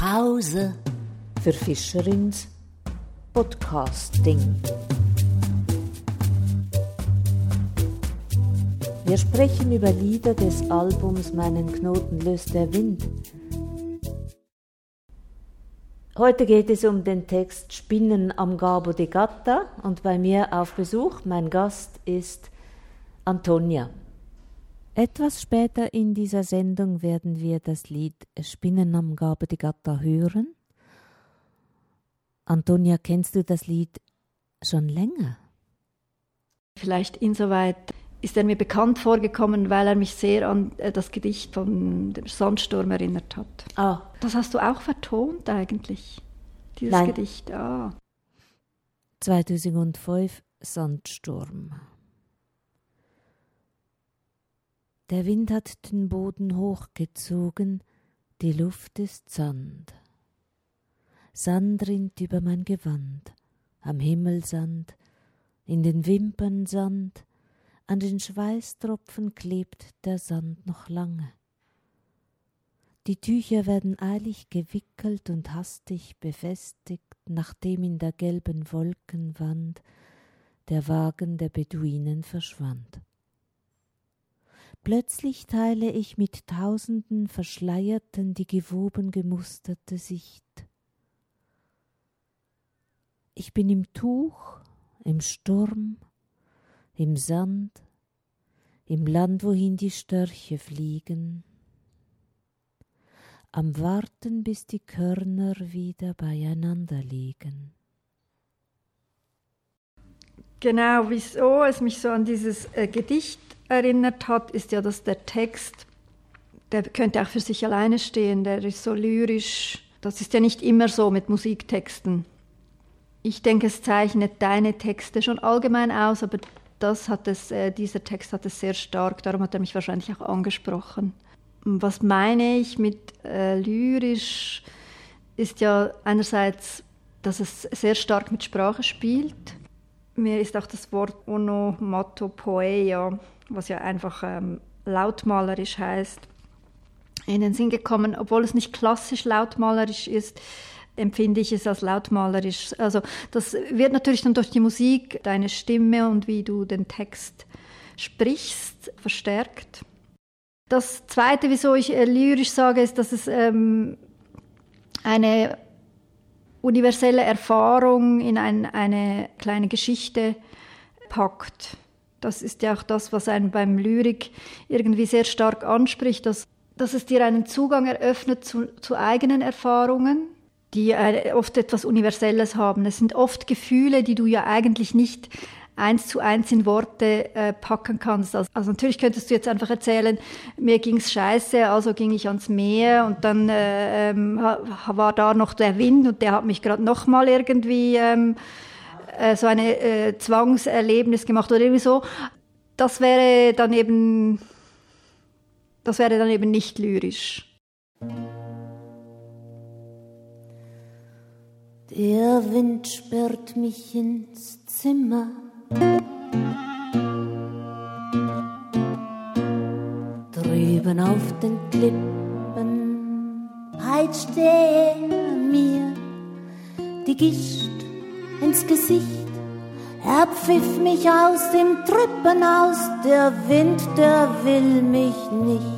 Pause für Fischerins Podcasting. Wir sprechen über Lieder des Albums Meinen Knoten löst der Wind. Heute geht es um den Text Spinnen am Gabo de Gatta und bei mir auf Besuch mein Gast ist Antonia. Etwas später in dieser Sendung werden wir das Lied Spinnen am Gabo de Gatta hören. Antonia, kennst du das Lied schon länger? Vielleicht insoweit ist er mir bekannt vorgekommen, weil er mich sehr an äh, das Gedicht von dem Sandsturm erinnert hat. Ah. Das hast du auch vertont eigentlich, dieses Nein. Gedicht. Ah. 2005 Sandsturm. Der Wind hat den Boden hochgezogen, die Luft ist Sand. Sand rinnt über mein Gewand, am Himmel Sand, in den Wimpern Sand, an den Schweißtropfen klebt der Sand noch lange. Die Tücher werden eilig gewickelt und hastig befestigt, nachdem in der gelben Wolkenwand der Wagen der Beduinen verschwand. Plötzlich teile ich mit tausenden Verschleierten die gewoben gemusterte Sicht. Ich bin im Tuch, im Sturm, im Sand, im Land, wohin die Störche fliegen, am Warten, bis die Körner wieder beieinander liegen. Genau, wieso es mich so an dieses äh, Gedicht erinnert hat, ist ja, dass der Text, der könnte auch für sich alleine stehen, der ist so lyrisch. Das ist ja nicht immer so mit Musiktexten. Ich denke, es zeichnet deine Texte schon allgemein aus, aber das hat es, äh, dieser Text hat es sehr stark, darum hat er mich wahrscheinlich auch angesprochen. Was meine ich mit äh, lyrisch, ist ja einerseits, dass es sehr stark mit Sprache spielt. Mir ist auch das Wort Onomatopoeia, was ja einfach ähm, lautmalerisch heißt, in den Sinn gekommen, obwohl es nicht klassisch lautmalerisch ist, empfinde ich es als lautmalerisch. Also das wird natürlich dann durch die Musik, deine Stimme und wie du den Text sprichst, verstärkt. Das Zweite, wieso ich äh, lyrisch sage, ist, dass es ähm, eine universelle Erfahrung in ein, eine kleine Geschichte packt. Das ist ja auch das, was einen beim Lyrik irgendwie sehr stark anspricht, dass, dass es dir einen Zugang eröffnet zu, zu eigenen Erfahrungen, die oft etwas Universelles haben. Es sind oft Gefühle, die du ja eigentlich nicht eins zu eins in Worte äh, packen kannst. Also, also, natürlich könntest du jetzt einfach erzählen, mir ging's scheiße, also ging ich ans Meer und dann äh, ähm, war da noch der Wind und der hat mich gerade noch mal irgendwie ähm, äh, so ein äh, Zwangserlebnis gemacht oder irgendwie so. Das wäre dann eben, das wäre dann eben nicht lyrisch. Der Wind sperrt mich ins Zimmer. Drüben auf den Klippen peitscht er mir die Gischt ins Gesicht. Er pfiff mich aus dem Treppenhaus, der Wind, der will mich nicht.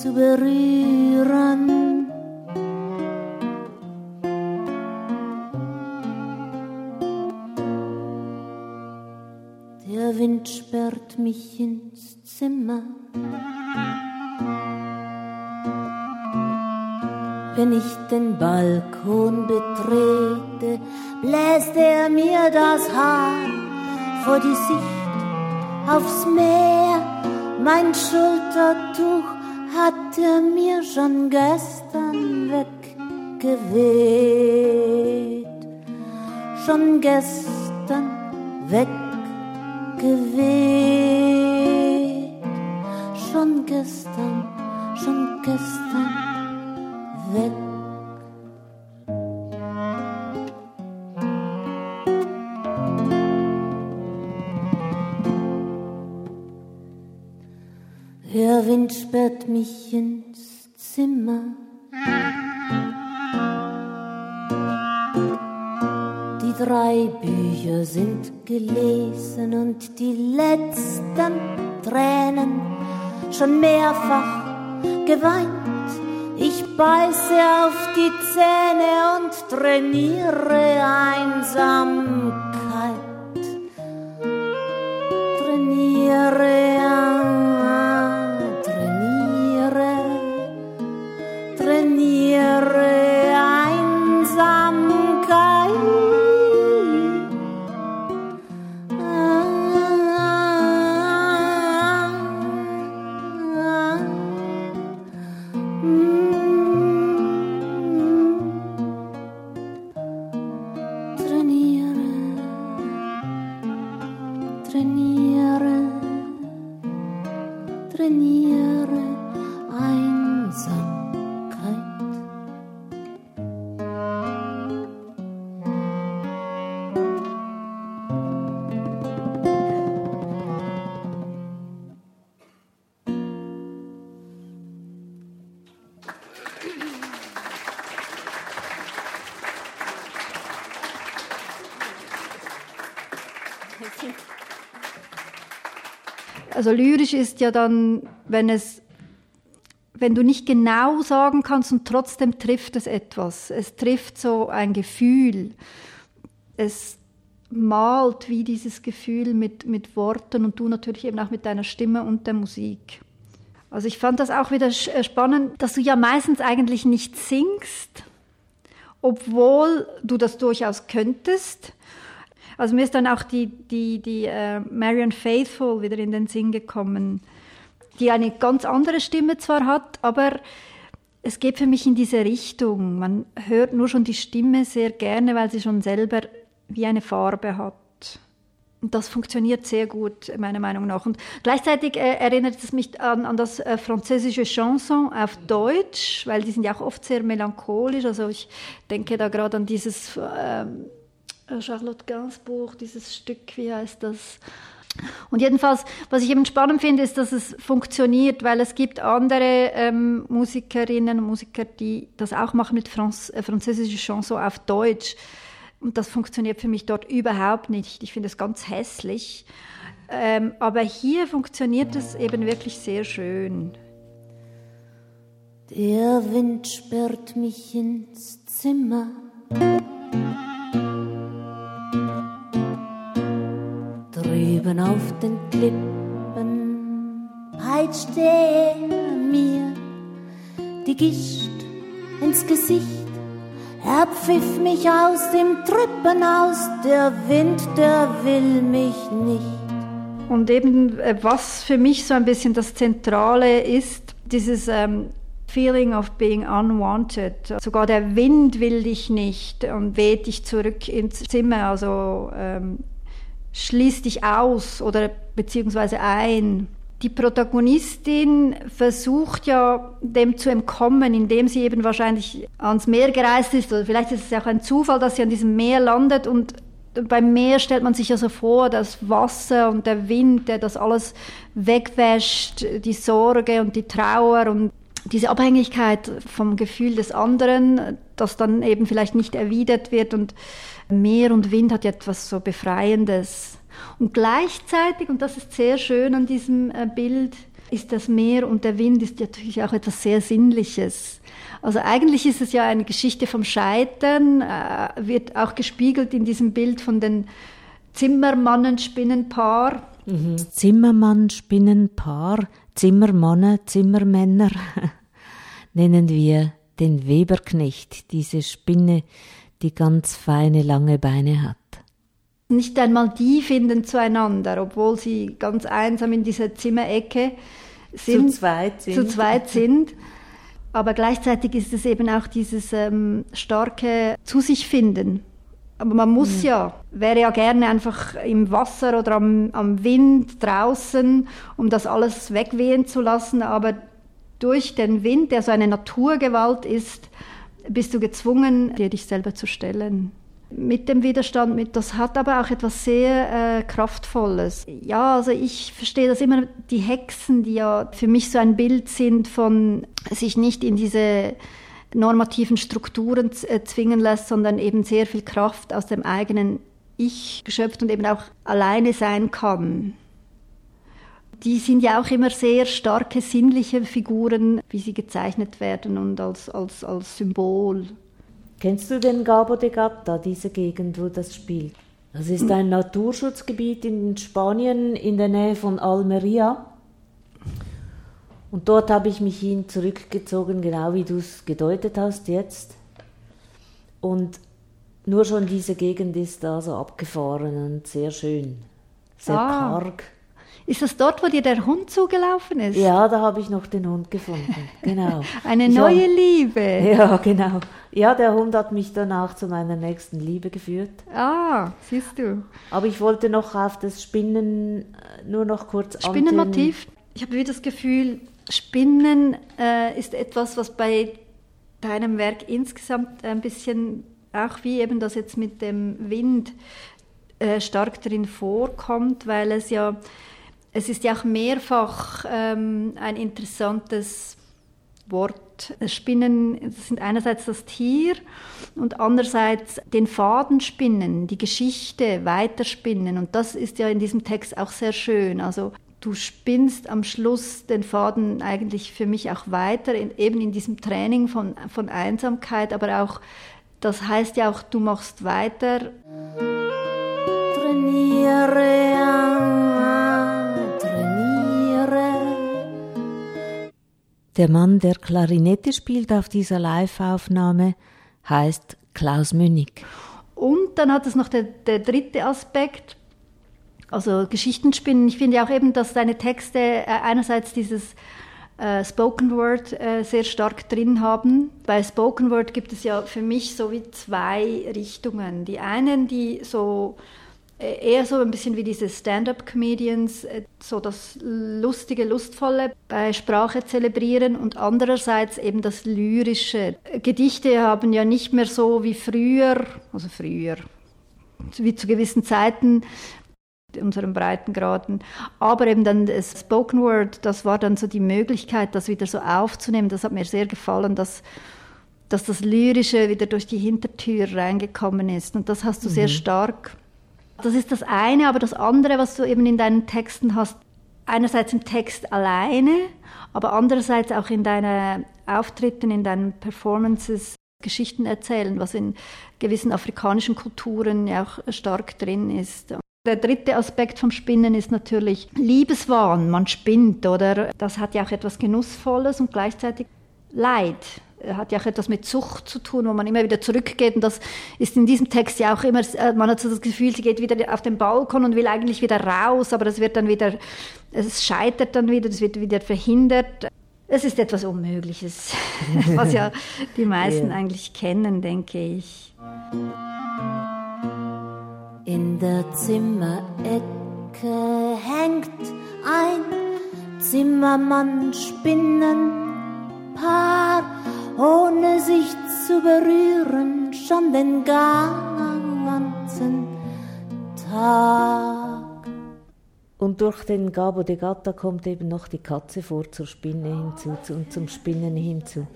zu berühren. Der Wind sperrt mich ins Zimmer. Wenn ich den Balkon betrete, bläst er mir das Haar vor die Sicht aufs Meer. Mein Schultertuch hat er mir schon gestern weggeweht. Schon gestern weggeweht. Schon gestern, schon gestern Wind sperrt mich ins Zimmer. Die drei Bücher sind gelesen und die letzten Tränen schon mehrfach geweint. Ich beiße auf die Zähne und trainiere Einsamkeit. Also lyrisch ist ja dann, wenn es, wenn du nicht genau sagen kannst und trotzdem trifft es etwas. Es trifft so ein Gefühl. Es malt wie dieses Gefühl mit, mit Worten und du natürlich eben auch mit deiner Stimme und der Musik. Also ich fand das auch wieder äh, spannend, dass du ja meistens eigentlich nicht singst, obwohl du das durchaus könntest. Also mir ist dann auch die, die, die äh, Marion Faithful wieder in den Sinn gekommen, die eine ganz andere Stimme zwar hat, aber es geht für mich in diese Richtung. Man hört nur schon die Stimme sehr gerne, weil sie schon selber wie eine Farbe hat. Und das funktioniert sehr gut, meiner Meinung nach. Und gleichzeitig äh, erinnert es mich an, an das äh, französische Chanson auf Deutsch, weil die sind ja auch oft sehr melancholisch. Also ich denke da gerade an dieses ähm, Charlotte Gainsbourg, dieses Stück, wie heißt das? Und jedenfalls, was ich eben spannend finde, ist, dass es funktioniert, weil es gibt andere ähm, Musikerinnen und Musiker, die das auch machen mit Franz äh, französischer Chanson auf Deutsch. Und das funktioniert für mich dort überhaupt nicht. Ich finde es ganz hässlich. Ähm, aber hier funktioniert es eben wirklich sehr schön. Der Wind sperrt mich ins Zimmer. Drüben auf den Klippen peitscht er mir die Gischt ins Gesicht. Er pfiff mich aus dem Treppenhaus, der Wind, der will mich nicht. Und eben, äh, was für mich so ein bisschen das Zentrale ist, dieses ähm, Feeling of being unwanted. Sogar der Wind will dich nicht und weht dich zurück ins Zimmer, also ähm, schließt dich aus oder beziehungsweise ein. Die Protagonistin versucht ja dem zu entkommen, indem sie eben wahrscheinlich ans Meer gereist ist oder vielleicht ist es auch ein Zufall, dass sie an diesem Meer landet und beim Meer stellt man sich ja so vor, das Wasser und der Wind, der das alles wegwäscht, die Sorge und die Trauer und diese Abhängigkeit vom Gefühl des anderen, das dann eben vielleicht nicht erwidert wird und Meer und Wind hat ja etwas so Befreiendes. Und gleichzeitig, und das ist sehr schön an diesem äh, Bild, ist das Meer und der Wind ist natürlich auch etwas sehr Sinnliches. Also eigentlich ist es ja eine Geschichte vom Scheitern, äh, wird auch gespiegelt in diesem Bild von den Zimmermannen-Spinnenpaar. Mhm. Zimmermann, Spinnenpaar, Zimmermanne, Zimmermänner nennen wir den Weberknecht, diese Spinne, die ganz feine lange Beine hat. Nicht einmal die finden zueinander, obwohl sie ganz einsam in dieser Zimmerecke sind, zu zweit sind. Zu zweit sind. Aber gleichzeitig ist es eben auch dieses ähm, starke Zu sich finden. Aber man muss ja. ja, wäre ja gerne einfach im Wasser oder am, am Wind draußen, um das alles wegwehen zu lassen. Aber durch den Wind, der so eine Naturgewalt ist, bist du gezwungen, dir dich selber zu stellen mit dem Widerstand mit. Das hat aber auch etwas sehr äh, Kraftvolles. Ja, also ich verstehe das immer, die Hexen, die ja für mich so ein Bild sind von sich nicht in diese normativen Strukturen äh, zwingen lässt, sondern eben sehr viel Kraft aus dem eigenen Ich geschöpft und eben auch alleine sein kann. Die sind ja auch immer sehr starke sinnliche Figuren, wie sie gezeichnet werden und als, als, als Symbol. Kennst du den Gabo de Gata, diese Gegend, wo das spielt? Das ist ein Naturschutzgebiet in Spanien in der Nähe von Almeria. Und dort habe ich mich hin zurückgezogen, genau wie du es gedeutet hast jetzt. Und nur schon diese Gegend ist da so abgefahren und sehr schön. Sehr ah. karg. Ist das dort, wo dir der Hund zugelaufen ist? Ja, da habe ich noch den Hund gefunden. Genau. Eine neue war, Liebe. Ja, genau. Ja, der Hund hat mich danach zu meiner nächsten Liebe geführt. Ah, siehst du. Aber ich wollte noch auf das Spinnen äh, nur noch kurz Spinnenmotiv. Ich habe wieder das Gefühl, Spinnen äh, ist etwas, was bei deinem Werk insgesamt ein bisschen, auch wie eben das jetzt mit dem Wind, äh, stark drin vorkommt, weil es ja es ist ja auch mehrfach ähm, ein interessantes Wort. Spinnen sind einerseits das Tier und andererseits den Faden spinnen, die Geschichte weiterspinnen. Und das ist ja in diesem Text auch sehr schön. Also du spinnst am Schluss den Faden eigentlich für mich auch weiter, in, eben in diesem Training von, von Einsamkeit, aber auch, das heißt ja auch, du machst weiter. Trainiere Der Mann, der Klarinette spielt auf dieser Live-Aufnahme, heißt Klaus Münnig. Und dann hat es noch der, der dritte Aspekt, also Geschichtenspinnen. Ich finde ja auch eben, dass deine Texte äh, einerseits dieses äh, Spoken Word äh, sehr stark drin haben. Bei Spoken Word gibt es ja für mich so wie zwei Richtungen. Die einen, die so eher so ein bisschen wie diese Stand-up-Comedians, äh, so das lustige, lustvolle bei Sprache zelebrieren und andererseits eben das lyrische. Gedichte haben ja nicht mehr so wie früher, also früher, wie zu gewissen Zeiten, unseren Breitengraden. Aber eben dann das Spoken Word, das war dann so die Möglichkeit, das wieder so aufzunehmen. Das hat mir sehr gefallen, dass, dass das Lyrische wieder durch die Hintertür reingekommen ist. Und das hast du mhm. sehr stark das ist das eine, aber das andere, was du eben in deinen Texten hast, einerseits im Text alleine, aber andererseits auch in deinen Auftritten, in deinen Performances Geschichten erzählen, was in gewissen afrikanischen Kulturen ja auch stark drin ist. Der dritte Aspekt vom Spinnen ist natürlich Liebeswahn. Man spinnt, oder? Das hat ja auch etwas Genussvolles und gleichzeitig Leid hat ja auch etwas mit Zucht zu tun, wo man immer wieder zurückgeht. Und das ist in diesem Text ja auch immer, äh, man hat so das Gefühl, sie geht wieder auf den Balkon und will eigentlich wieder raus, aber das wird dann wieder, es scheitert dann wieder, es wird wieder verhindert. Es ist etwas Unmögliches, was ja die meisten ja. eigentlich kennen, denke ich. In der Zimmerecke hängt ein Zimmermann Spinnenpaar ohne sich zu berühren, schon den ganzen Tag. Und durch den Gabo de Gata kommt eben noch die Katze vor zur Spinne hinzu zu, und zum Spinnen hinzu.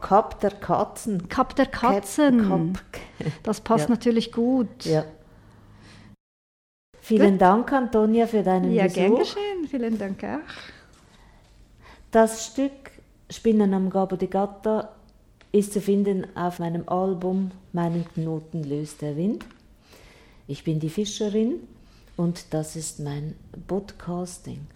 Kap der Katzen. Kap der Katzen. Kap. Das passt ja. natürlich gut. Ja. Vielen gut. Dank, Antonia, für deinen ja, Besuch. Ja, gern geschehen. Vielen Dank auch. Das Stück Spinnen am Gabo de Gata ist zu finden auf meinem Album Meinen Knoten löst der Wind. Ich bin die Fischerin und das ist mein Podcasting.